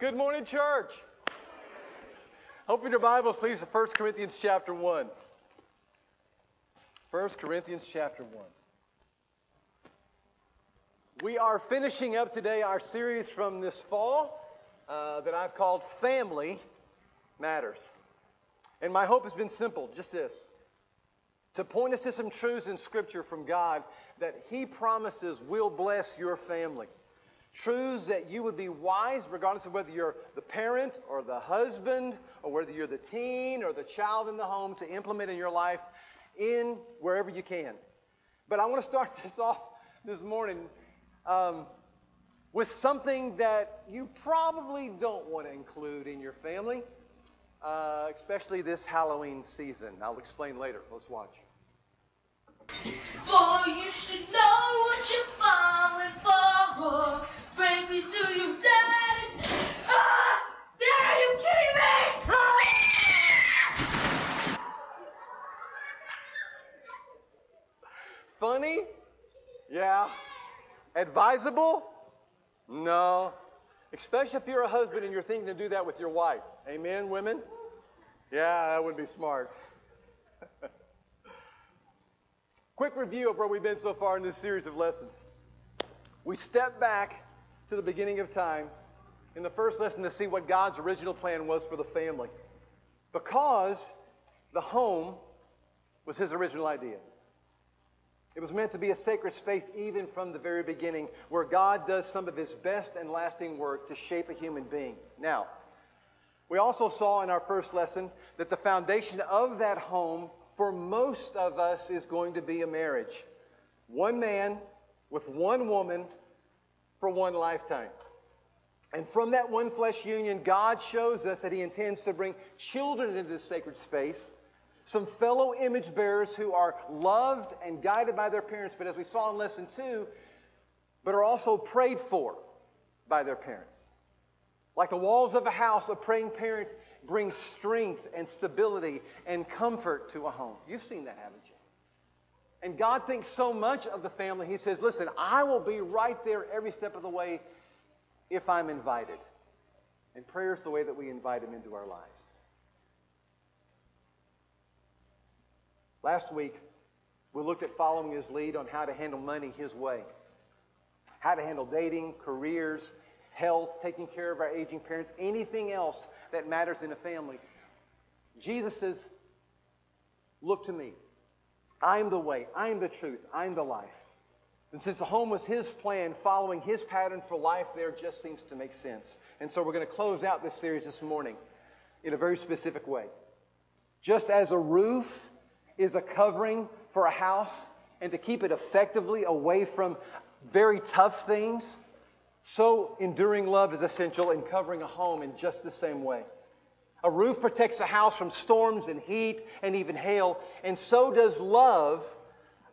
Good morning, church. Open your Bibles, please, to 1 Corinthians chapter 1. 1 Corinthians chapter 1. We are finishing up today our series from this fall uh, that I've called Family Matters. And my hope has been simple just this to point us to some truths in Scripture from God that He promises will bless your family. Truths that you would be wise, regardless of whether you're the parent or the husband, or whether you're the teen or the child in the home, to implement in your life in wherever you can. But I want to start this off this morning um, with something that you probably don't want to include in your family, uh, especially this Halloween season. I'll explain later. Let's watch. Boy, you should know what you're falling for. Bring me to your daddy. Ah! Dad, are you kidding me? Funny? Yeah. Advisable? No. Especially if you're a husband and you're thinking to do that with your wife. Amen, women? Yeah, that would be smart. Quick review of where we've been so far in this series of lessons. We step back to the beginning of time in the first lesson to see what God's original plan was for the family. Because the home was his original idea. It was meant to be a sacred space even from the very beginning, where God does some of his best and lasting work to shape a human being. Now, we also saw in our first lesson that the foundation of that home for most of us is going to be a marriage. One man with one woman for one lifetime. And from that one flesh union, God shows us that He intends to bring children into this sacred space, some fellow image bearers who are loved and guided by their parents, but as we saw in lesson two, but are also prayed for by their parents. Like the walls of a house, a praying parent brings strength and stability and comfort to a home. You've seen that, haven't you? And God thinks so much of the family, He says, Listen, I will be right there every step of the way if I'm invited. And prayer is the way that we invite Him into our lives. Last week, we looked at following His lead on how to handle money His way, how to handle dating, careers, health, taking care of our aging parents, anything else that matters in a family. Jesus says, Look to me. I'm the way, I'm the truth, I'm the life. And since the home was his plan, following his pattern for life there just seems to make sense. And so we're going to close out this series this morning in a very specific way. Just as a roof is a covering for a house and to keep it effectively away from very tough things, so enduring love is essential in covering a home in just the same way. A roof protects a house from storms and heat and even hail, and so does love,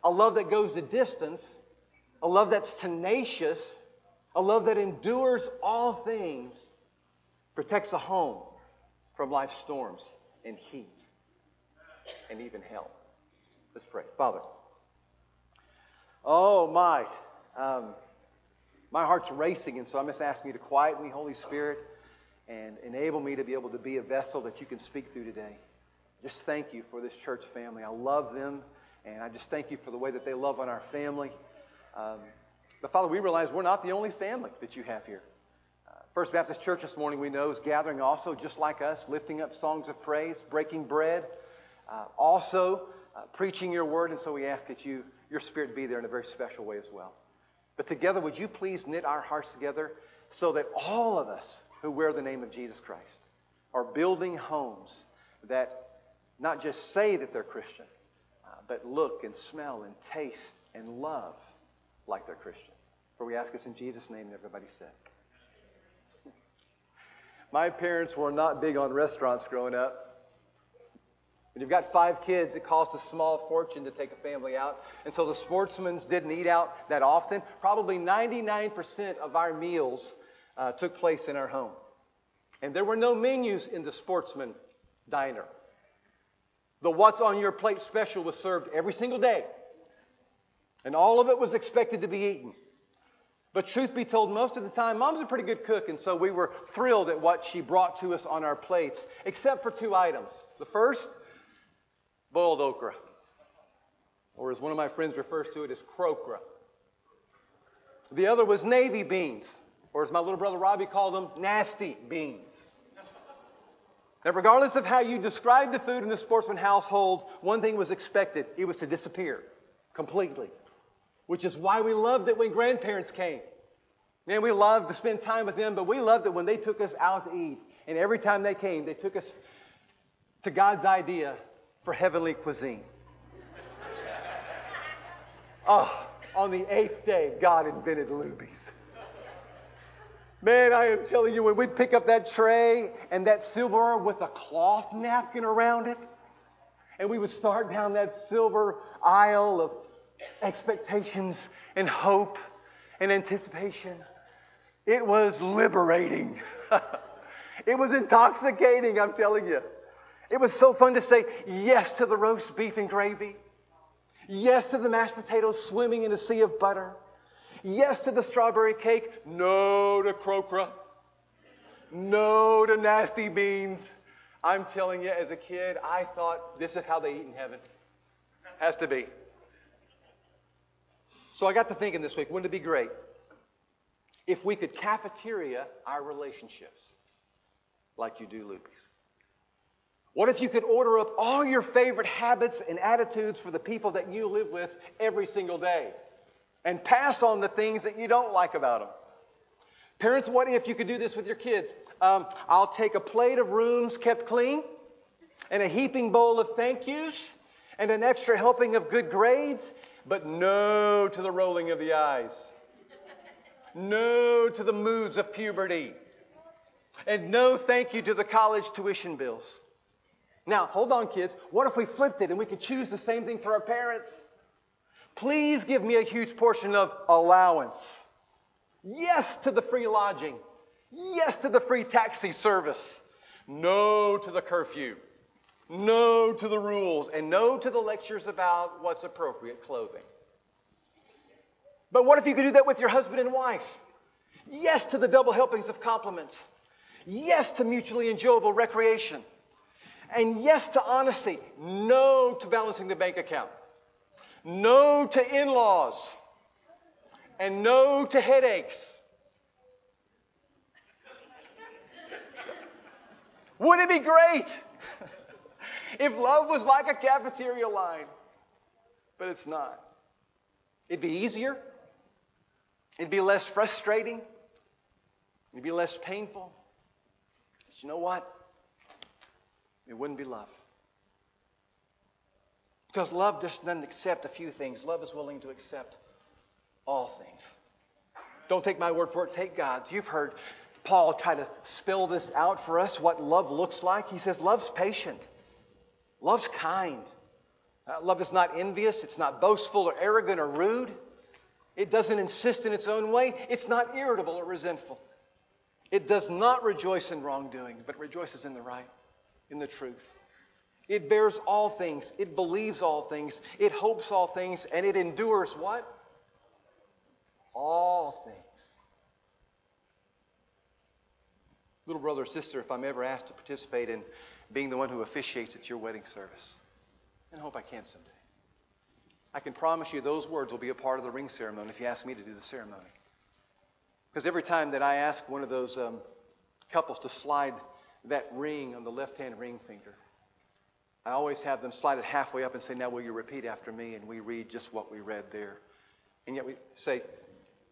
a love that goes the distance, a love that's tenacious, a love that endures all things, protects a home from life's storms and heat and even hell. Let's pray. Father. Oh, my. Um, my heart's racing, and so I'm just asking you to quiet me, Holy Spirit, and enable me to be able to be a vessel that you can speak through today. Just thank you for this church family. I love them, and I just thank you for the way that they love on our family. Um, but Father, we realize we're not the only family that you have here. Uh, First Baptist Church this morning, we know, is gathering also just like us, lifting up songs of praise, breaking bread, uh, also uh, preaching your word, and so we ask that you, your spirit be there in a very special way as well. But together, would you please knit our hearts together so that all of us who wear the name of Jesus Christ are building homes that not just say that they're Christian, uh, but look and smell and taste and love like they're Christian. For we ask us in Jesus' name, and everybody said. My parents were not big on restaurants growing up. When you've got five kids, it costs a small fortune to take a family out. And so the sportsmen's didn't eat out that often. Probably 99% of our meals uh, took place in our home. And there were no menus in the sportsman diner. The what's on your plate special was served every single day. And all of it was expected to be eaten. But truth be told, most of the time, mom's a pretty good cook, and so we were thrilled at what she brought to us on our plates, except for two items. The first, boiled okra, or as one of my friends refers to it as crokra. The other was navy beans, or as my little brother Robbie called them, nasty beans. Now, regardless of how you describe the food in the sportsman household, one thing was expected it was to disappear completely, which is why we loved it when grandparents came. Man, we loved to spend time with them, but we loved it when they took us out to eat. And every time they came, they took us to God's idea for heavenly cuisine. oh, on the eighth day, God invented Luby's. Man, I am telling you, when we'd pick up that tray and that silverware with a cloth napkin around it, and we would start down that silver aisle of expectations and hope and anticipation, it was liberating. it was intoxicating, I'm telling you. It was so fun to say yes to the roast beef and gravy, yes to the mashed potatoes swimming in a sea of butter. Yes to the strawberry cake. No to crokra. No to nasty beans. I'm telling you, as a kid, I thought this is how they eat in heaven. Has to be. So I got to thinking this week, wouldn't it be great if we could cafeteria our relationships like you do Luby's? What if you could order up all your favorite habits and attitudes for the people that you live with every single day? and pass on the things that you don't like about them. Parents, what if you could do this with your kids? Um, I'll take a plate of rooms kept clean and a heaping bowl of thank yous and an extra helping of good grades, but no to the rolling of the eyes. No to the moods of puberty. And no thank you to the college tuition bills. Now, hold on, kids. What if we flipped it and we could choose the same thing for our parents? Please give me a huge portion of allowance. Yes to the free lodging. Yes to the free taxi service. No to the curfew. No to the rules. And no to the lectures about what's appropriate clothing. But what if you could do that with your husband and wife? Yes to the double helpings of compliments. Yes to mutually enjoyable recreation. And yes to honesty. No to balancing the bank account no to in laws, and no to headaches. Would it be great if love was like a cafeteria line? But it's not. It'd be easier. It'd be less frustrating. It'd be less painful. But you know what? It wouldn't be love. Because love just doesn't accept a few things. Love is willing to accept all things. Don't take my word for it, take God's. You've heard Paul try to spell this out for us, what love looks like. He says, Love's patient, love's kind. Uh, love is not envious, it's not boastful or arrogant or rude. It doesn't insist in its own way, it's not irritable or resentful. It does not rejoice in wrongdoing, but rejoices in the right, in the truth. It bears all things. It believes all things. It hopes all things. And it endures what? All things. Little brother or sister, if I'm ever asked to participate in being the one who officiates at your wedding service, and I hope I can someday, I can promise you those words will be a part of the ring ceremony if you ask me to do the ceremony. Because every time that I ask one of those um, couples to slide that ring on the left hand ring finger, I always have them slide it halfway up and say, Now will you repeat after me? And we read just what we read there. And yet we say,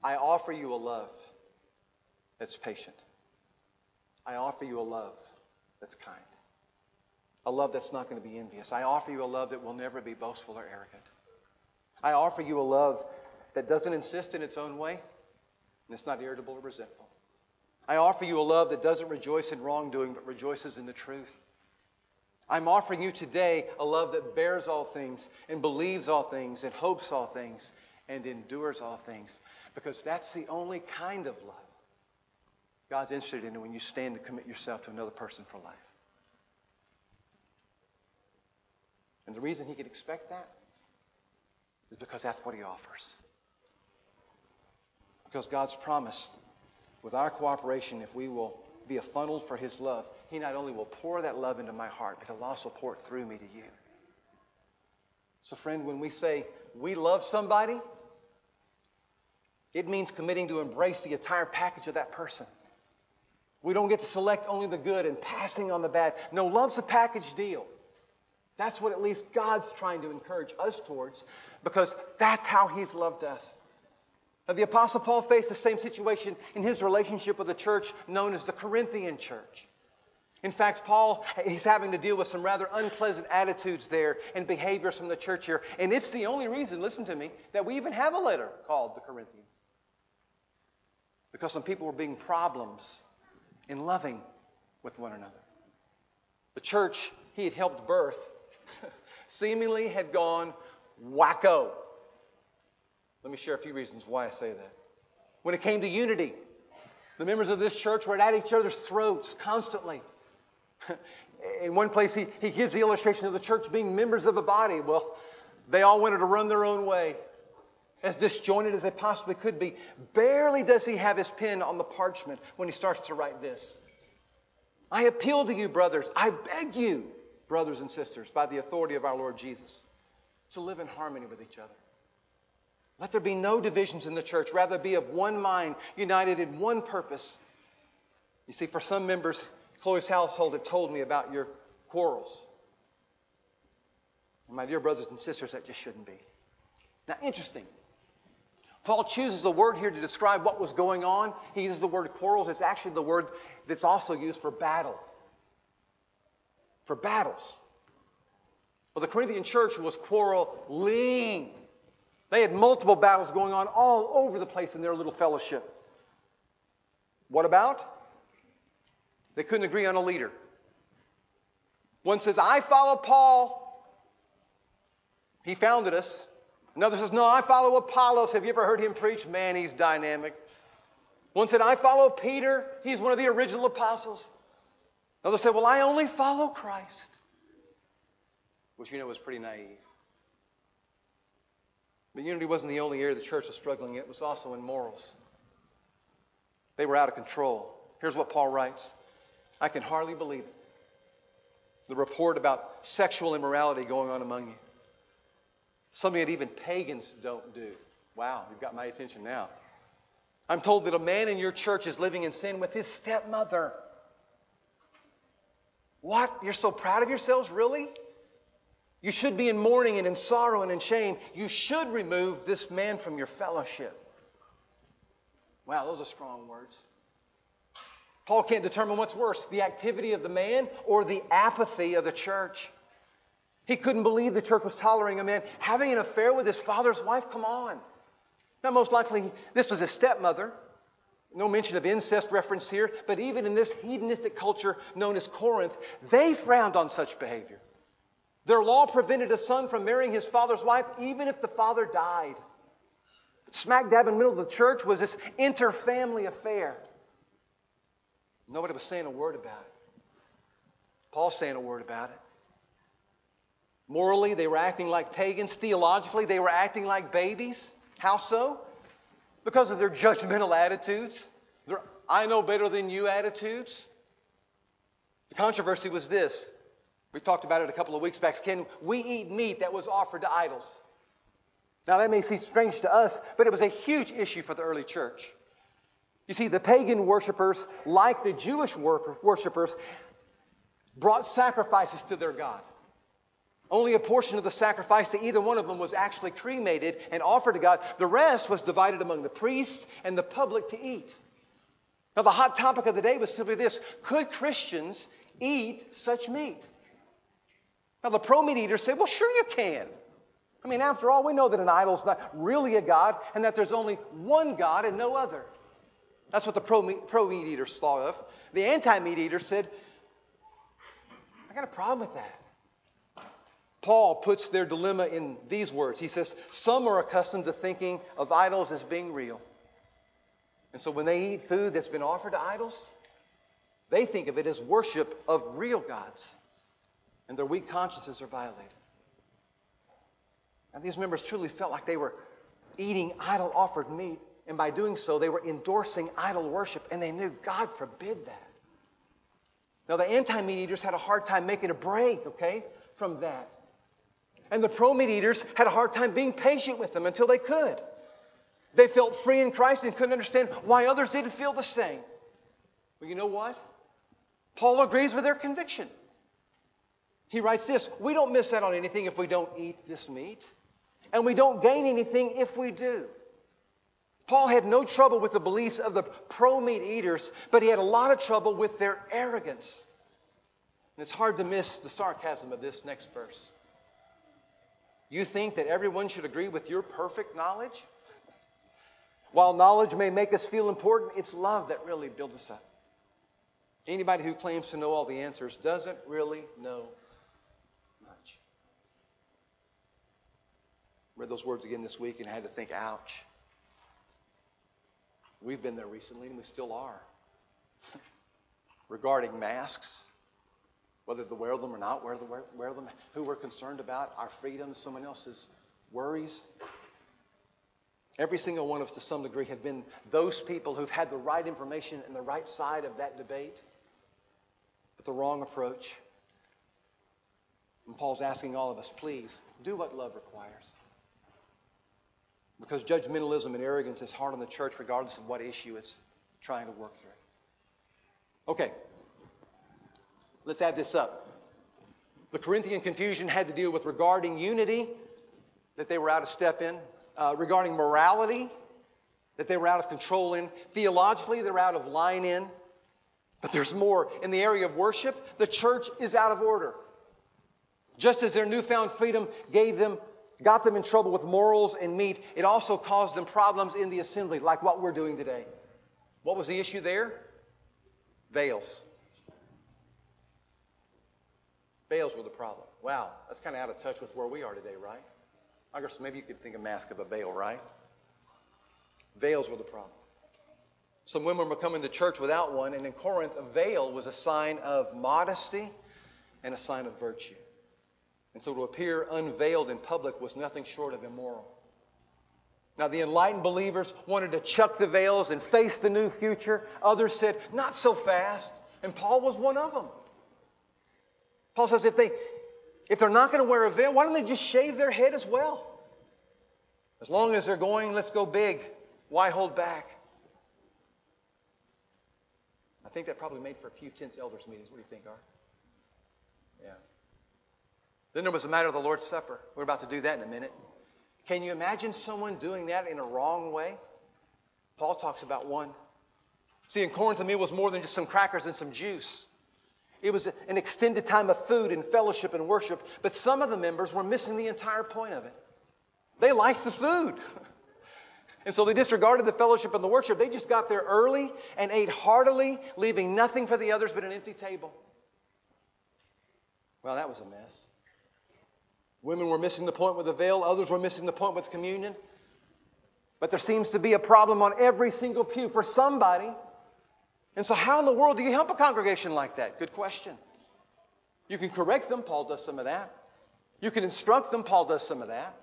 I offer you a love that's patient. I offer you a love that's kind. A love that's not going to be envious. I offer you a love that will never be boastful or arrogant. I offer you a love that doesn't insist in its own way and it's not irritable or resentful. I offer you a love that doesn't rejoice in wrongdoing but rejoices in the truth. I'm offering you today a love that bears all things and believes all things and hopes all things and endures all things because that's the only kind of love God's interested in when you stand to commit yourself to another person for life. And the reason he could expect that is because that's what he offers. Because God's promised, with our cooperation, if we will be a funnel for His love, He not only will pour that love into my heart, but He'll also pour it through me to you. So, friend, when we say we love somebody, it means committing to embrace the entire package of that person. We don't get to select only the good and passing on the bad. No, love's a package deal. That's what at least God's trying to encourage us towards because that's how He's loved us. Now, the Apostle Paul faced the same situation in his relationship with a church known as the Corinthian church. In fact, Paul, he's having to deal with some rather unpleasant attitudes there and behaviors from the church here. And it's the only reason, listen to me, that we even have a letter called the Corinthians. Because some people were being problems in loving with one another. The church he had helped birth seemingly had gone wacko. Let me share a few reasons why I say that. When it came to unity, the members of this church were at each other's throats constantly. In one place, he, he gives the illustration of the church being members of a body. Well, they all wanted to run their own way, as disjointed as they possibly could be. Barely does he have his pen on the parchment when he starts to write this. I appeal to you, brothers. I beg you, brothers and sisters, by the authority of our Lord Jesus, to live in harmony with each other. Let there be no divisions in the church, rather be of one mind, united in one purpose. You see, for some members, Chloe's household have told me about your quarrels. My dear brothers and sisters, that just shouldn't be. Now, interesting. Paul chooses a word here to describe what was going on. He uses the word quarrels. It's actually the word that's also used for battle. For battles. Well, the Corinthian church was quarreling. They had multiple battles going on all over the place in their little fellowship. What about? They couldn't agree on a leader. One says, I follow Paul. He founded us. Another says, No, I follow Apollos. Have you ever heard him preach? Man, he's dynamic. One said, I follow Peter. He's one of the original apostles. Another said, Well, I only follow Christ. Which you know was pretty naive. But unity wasn't the only area the church was struggling in, it was also in morals. They were out of control. Here's what Paul writes I can hardly believe it. The report about sexual immorality going on among you. Something that even pagans don't do. Wow, you've got my attention now. I'm told that a man in your church is living in sin with his stepmother. What? You're so proud of yourselves? Really? You should be in mourning and in sorrow and in shame. You should remove this man from your fellowship. Wow, those are strong words. Paul can't determine what's worse the activity of the man or the apathy of the church. He couldn't believe the church was tolerating a man having an affair with his father's wife. Come on. Now, most likely, this was his stepmother. No mention of incest reference here, but even in this hedonistic culture known as Corinth, they frowned on such behavior. Their law prevented a son from marrying his father's wife, even if the father died. Smack dab in the middle of the church was this inter-family affair. Nobody was saying a word about it. Paul's saying a word about it. Morally, they were acting like pagans. Theologically, they were acting like babies. How so? Because of their judgmental attitudes, their I know better than you attitudes. The controversy was this we talked about it a couple of weeks back. Can we eat meat that was offered to idols? Now, that may seem strange to us, but it was a huge issue for the early church. You see, the pagan worshippers, like the Jewish worshippers, brought sacrifices to their God. Only a portion of the sacrifice to either one of them was actually cremated and offered to God. The rest was divided among the priests and the public to eat. Now, the hot topic of the day was simply this Could Christians eat such meat? Now, the pro meat eaters say, well, sure you can. I mean, after all, we know that an idol is not really a God and that there's only one God and no other. That's what the pro meat, eaters thought of. The anti meat eaters said, I got a problem with that. Paul puts their dilemma in these words. He says, Some are accustomed to thinking of idols as being real. And so when they eat food that's been offered to idols, they think of it as worship of real gods and their weak consciences are violated. And these members truly felt like they were eating idol offered meat And by doing so, they were endorsing idol worship, and they knew God forbid that. Now, the anti meat eaters had a hard time making a break, okay, from that. And the pro meat eaters had a hard time being patient with them until they could. They felt free in Christ and couldn't understand why others didn't feel the same. Well, you know what? Paul agrees with their conviction. He writes this We don't miss out on anything if we don't eat this meat, and we don't gain anything if we do. Paul had no trouble with the beliefs of the pro meat eaters, but he had a lot of trouble with their arrogance. And it's hard to miss the sarcasm of this next verse. You think that everyone should agree with your perfect knowledge? While knowledge may make us feel important, it's love that really builds us up. Anybody who claims to know all the answers doesn't really know much. Read those words again this week and had to think, ouch. We've been there recently and we still are. Regarding masks, whether to wear them or not wear them, wear them, who we're concerned about, our freedoms, someone else's worries. Every single one of us, to some degree, have been those people who've had the right information and the right side of that debate, but the wrong approach. And Paul's asking all of us, please, do what love requires. Because judgmentalism and arrogance is hard on the church regardless of what issue it's trying to work through. Okay, let's add this up. The Corinthian confusion had to deal with regarding unity that they were out of step in, uh, regarding morality that they were out of control in, theologically, they're out of line in. But there's more. In the area of worship, the church is out of order. Just as their newfound freedom gave them got them in trouble with morals and meat, it also caused them problems in the assembly, like what we're doing today. What was the issue there? Veils. Veils were the problem. Wow, that's kind of out of touch with where we are today, right? I guess maybe you could think of a mask of a veil, right? Veils were the problem. Some women were coming to church without one, and in Corinth, a veil was a sign of modesty and a sign of virtue. And so to appear unveiled in public was nothing short of immoral. Now, the enlightened believers wanted to chuck the veils and face the new future. Others said, not so fast. And Paul was one of them. Paul says, if, they, if they're not going to wear a veil, why don't they just shave their head as well? As long as they're going, let's go big. Why hold back? I think that probably made for a few tense elders meetings. What do you think, Art? Yeah. Then there was the matter of the Lord's Supper. We're about to do that in a minute. Can you imagine someone doing that in a wrong way? Paul talks about one. See, in Corinth, the meal was more than just some crackers and some juice. It was an extended time of food and fellowship and worship, but some of the members were missing the entire point of it. They liked the food. And so they disregarded the fellowship and the worship. They just got there early and ate heartily, leaving nothing for the others but an empty table. Well, that was a mess. Women were missing the point with the veil, others were missing the point with communion. But there seems to be a problem on every single pew for somebody. And so, how in the world do you help a congregation like that? Good question. You can correct them, Paul does some of that. You can instruct them, Paul does some of that.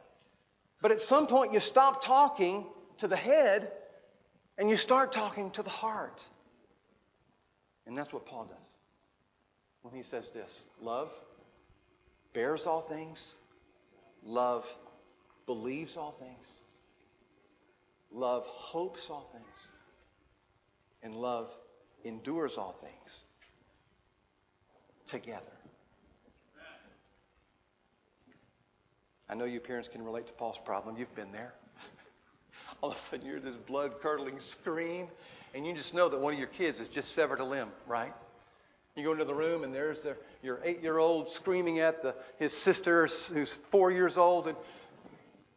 But at some point, you stop talking to the head and you start talking to the heart. And that's what Paul does when he says this love bears all things, Love believes all things. Love hopes all things. And love endures all things together. I know you parents can relate to Paul's problem. You've been there. All of a sudden, you hear this blood curdling scream, and you just know that one of your kids has just severed a limb, right? You go into the room, and there's the, your eight year old screaming at the, his sister who's four years old, and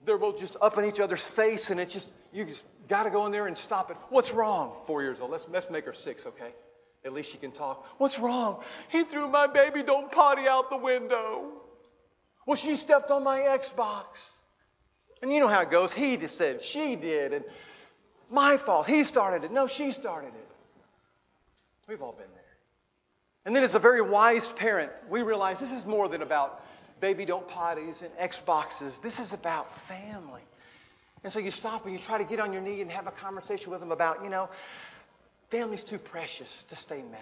they're both just up in each other's face, and it's just, you just got to go in there and stop it. What's wrong? Four years old. Let's, let's make her six, okay? At least she can talk. What's wrong? He threw my baby don't potty out the window. Well, she stepped on my Xbox. And you know how it goes. He just said she did, and my fault. He started it. No, she started it. We've all been there. And then, as a very wise parent, we realize this is more than about baby don't potties and Xboxes. This is about family. And so you stop and you try to get on your knee and have a conversation with them about, you know, family's too precious to stay mad.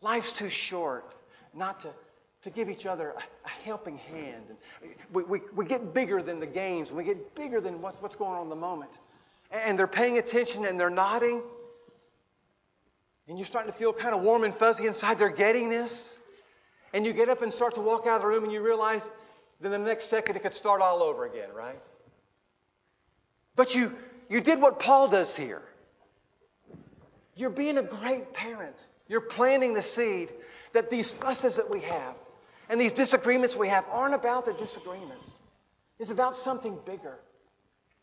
Life's too short not to, to give each other a, a helping hand. And we, we, we get bigger than the games, and we get bigger than what's, what's going on in the moment. And they're paying attention and they're nodding. And you're starting to feel kind of warm and fuzzy inside. They're getting this. And you get up and start to walk out of the room, and you realize then the next second it could start all over again, right? But you, you did what Paul does here. You're being a great parent. You're planting the seed that these fusses that we have and these disagreements we have aren't about the disagreements. It's about something bigger.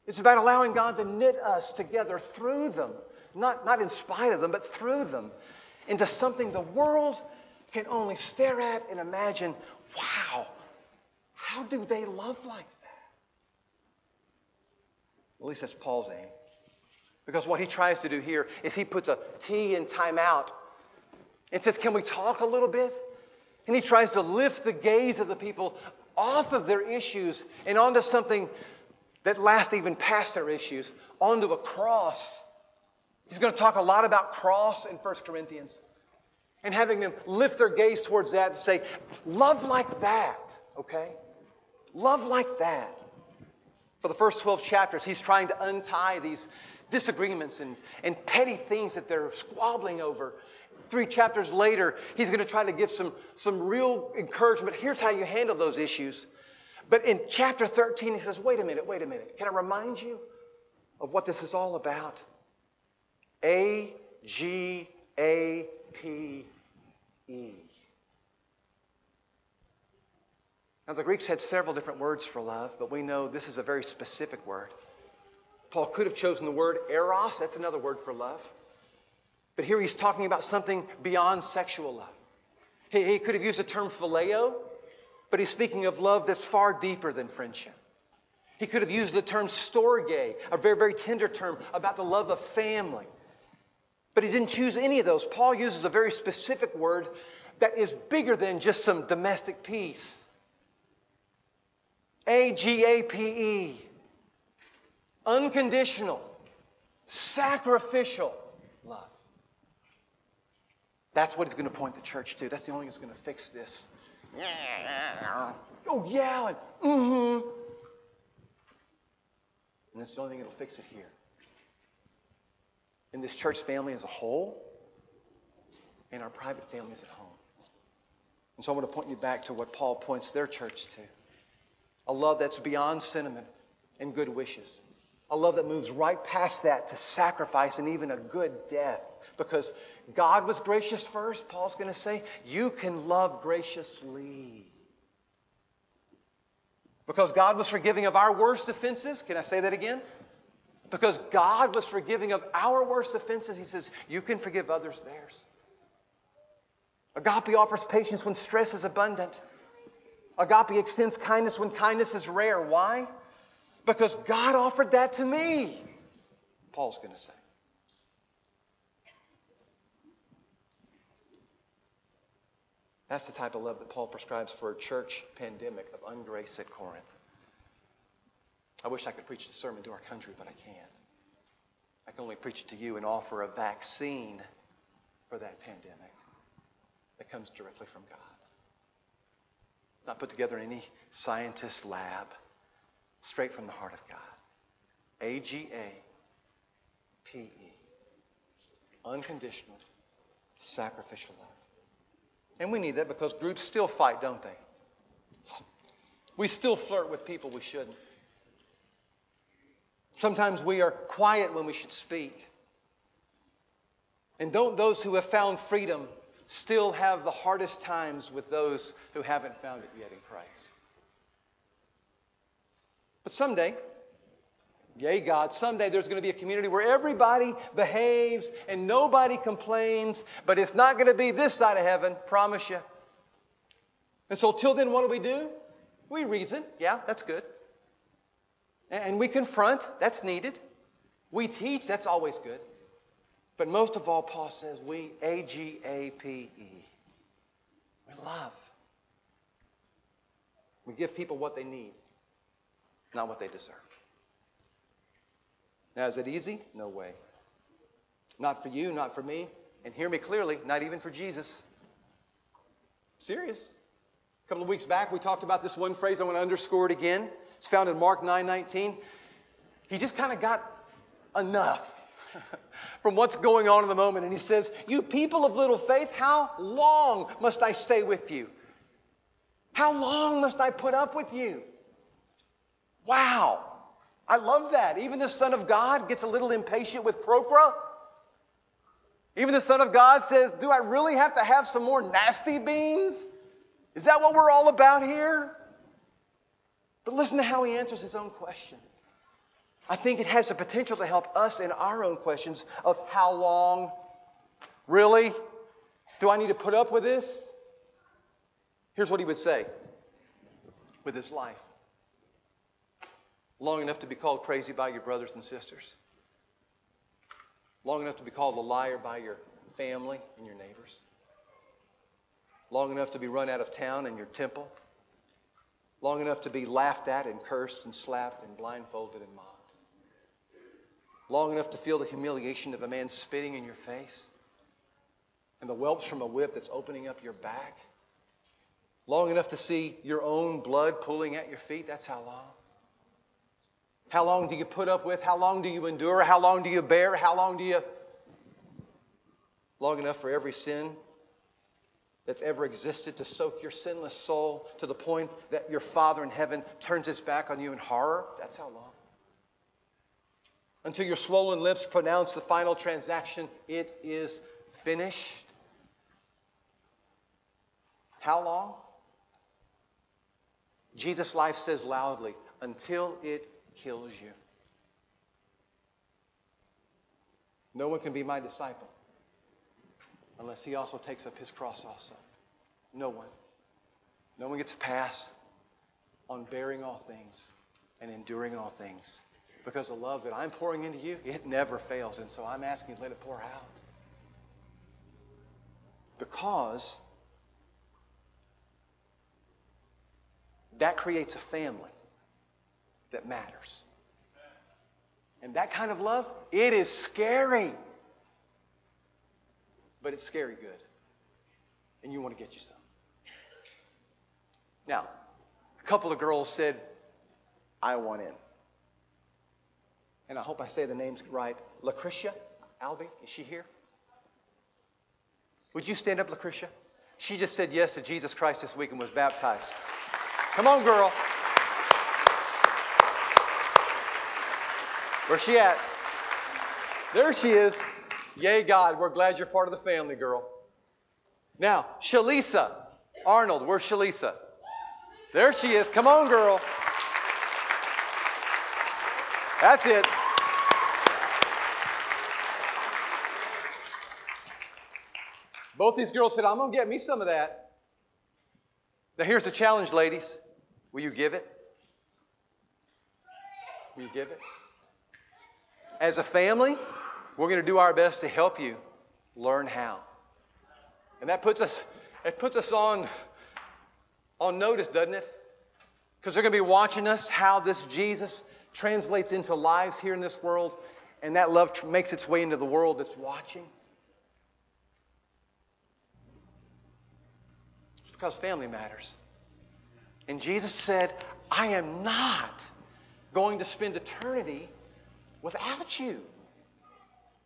It's about allowing God to knit us together through them, not, not in spite of them, but through them, into something the world can only stare at and imagine wow, how do they love like that? At least that's Paul's aim. Because what he tries to do here is he puts a T in time out and says, Can we talk a little bit? And he tries to lift the gaze of the people off of their issues and onto something that lasts even past their issues, onto a cross. He's going to talk a lot about cross in 1 Corinthians and having them lift their gaze towards that and say, Love like that, okay? Love like that. For the first 12 chapters, he's trying to untie these disagreements and, and petty things that they're squabbling over. Three chapters later, he's going to try to give some, some real encouragement. Here's how you handle those issues. But in chapter 13, he says, wait a minute, wait a minute. Can I remind you of what this is all about? A G A P E. Now, the Greeks had several different words for love, but we know this is a very specific word. Paul could have chosen the word eros, that's another word for love. But here he's talking about something beyond sexual love. He, he could have used the term phileo, but he's speaking of love that's far deeper than friendship. He could have used the term storge, a very, very tender term about the love of family. But he didn't choose any of those. Paul uses a very specific word that is bigger than just some domestic peace. A G A P E. Unconditional, sacrificial love. That's what he's going to point the church to. That's the only thing that's going to fix this. Oh, yeah, and mm-hmm. And that's the only thing that'll fix it here. In this church family as a whole, and our private families at home. And so I want to point you back to what Paul points their church to a love that's beyond sentiment and good wishes. A love that moves right past that to sacrifice and even a good death. Because God was gracious first, Paul's going to say, you can love graciously. Because God was forgiving of our worst offenses. Can I say that again? Because God was forgiving of our worst offenses, He says, you can forgive others theirs. Agape offers patience when stress is abundant. Agape extends kindness when kindness is rare. Why? Because God offered that to me, Paul's going to say. That's the type of love that Paul prescribes for a church pandemic of ungrace at Corinth. I wish I could preach the sermon to our country, but I can't. I can only preach it to you and offer a vaccine for that pandemic that comes directly from God. Not put together in any scientist lab straight from the heart of God. A G A P E. Unconditional, sacrificial love. And we need that because groups still fight, don't they? We still flirt with people we shouldn't. Sometimes we are quiet when we should speak. And don't those who have found freedom still have the hardest times with those who haven't found it yet in Christ? But someday, yay, God, someday there's going to be a community where everybody behaves and nobody complains, but it's not going to be this side of heaven, promise you. And so, till then, what do we do? We reason. Yeah, that's good. And we confront. That's needed. We teach. That's always good. But most of all, Paul says we, A G A P E, we love. We give people what they need not what they deserve. Now, is it easy? No way. Not for you, not for me. And hear me clearly, not even for Jesus. Serious. A couple of weeks back, we talked about this one phrase. I want to underscore it again. It's found in Mark 9:19. He just kind of got enough from what's going on in the moment. And he says, You people of little faith, how long must I stay with you? How long must I put up with you? Wow. I love that. Even the Son of God gets a little impatient with crokra. Even the Son of God says, Do I really have to have some more nasty beans? Is that what we're all about here? But listen to how he answers his own question. I think it has the potential to help us in our own questions of how long, really, do I need to put up with this? Here's what he would say with his life. Long enough to be called crazy by your brothers and sisters, long enough to be called a liar by your family and your neighbors, long enough to be run out of town in your temple, long enough to be laughed at and cursed and slapped and blindfolded and mocked, long enough to feel the humiliation of a man spitting in your face and the whelps from a whip that's opening up your back. Long enough to see your own blood pooling at your feet. That's how long. How long do you put up with? How long do you endure? How long do you bear? How long do you. Long enough for every sin that's ever existed to soak your sinless soul to the point that your Father in heaven turns his back on you in horror? That's how long. Until your swollen lips pronounce the final transaction, it is finished. How long? Jesus' life says loudly, until it kills you. No one can be my disciple unless he also takes up his cross also. No one. No one gets a pass on bearing all things and enduring all things. Because the love that I'm pouring into you, it never fails. And so I'm asking you to let it pour out. Because that creates a family that matters. And that kind of love, it is scary. But it's scary good. And you want to get you some. Now, a couple of girls said, I want in. And I hope I say the names right. Lucretia Albie, is she here? Would you stand up, Lucretia? She just said yes to Jesus Christ this week and was baptized. Come on, girl. Where's she at? There she is. Yay, God. We're glad you're part of the family, girl. Now, Shalisa Arnold. Where's Shalisa? There she is. Come on, girl. That's it. Both these girls said, I'm going to get me some of that. Now, here's the challenge, ladies. Will you give it? Will you give it? As a family, we're going to do our best to help you learn how. And that puts us, it puts us on, on notice, doesn't it? Because they're going to be watching us how this Jesus translates into lives here in this world, and that love makes its way into the world that's watching. It's because family matters. And Jesus said, I am not going to spend eternity without you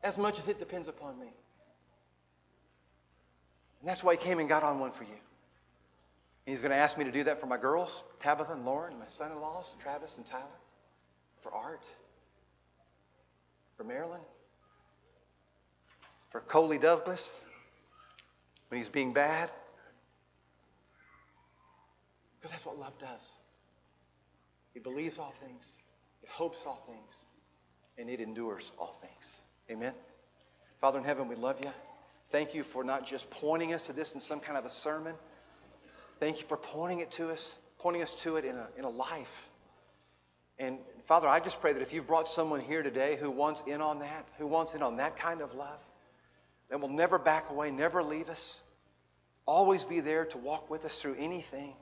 as much as it depends upon me. And that's why he came and got on one for you. And he's going to ask me to do that for my girls, Tabitha and Lauren, my son in laws, Travis and Tyler, for Art, for Marilyn, for Coley Douglas when he's being bad. Because that's what love does. It believes all things, it hopes all things, and it endures all things. Amen. Father in heaven, we love you. Thank you for not just pointing us to this in some kind of a sermon. Thank you for pointing it to us, pointing us to it in a, in a life. And Father, I just pray that if you've brought someone here today who wants in on that, who wants in on that kind of love, that will never back away, never leave us, always be there to walk with us through anything.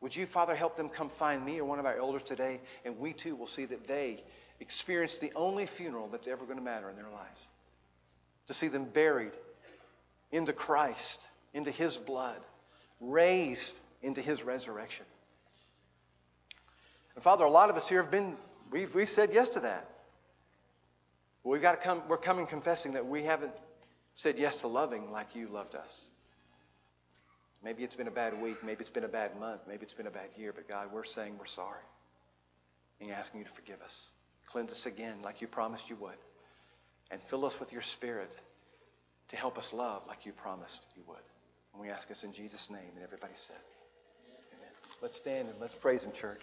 Would you, Father, help them come find me or one of our elders today, and we too will see that they experience the only funeral that's ever going to matter in their lives. To see them buried into Christ, into His blood, raised into His resurrection. And Father, a lot of us here have been, we've, we've said yes to that. We've got to come, we're coming confessing that we haven't said yes to loving like you loved us. Maybe it's been a bad week. Maybe it's been a bad month. Maybe it's been a bad year. But God, we're saying we're sorry. And asking you to forgive us. Cleanse us again like you promised you would. And fill us with your spirit to help us love like you promised you would. And we ask us in Jesus' name. And everybody said, Amen. Let's stand and let's praise him, church.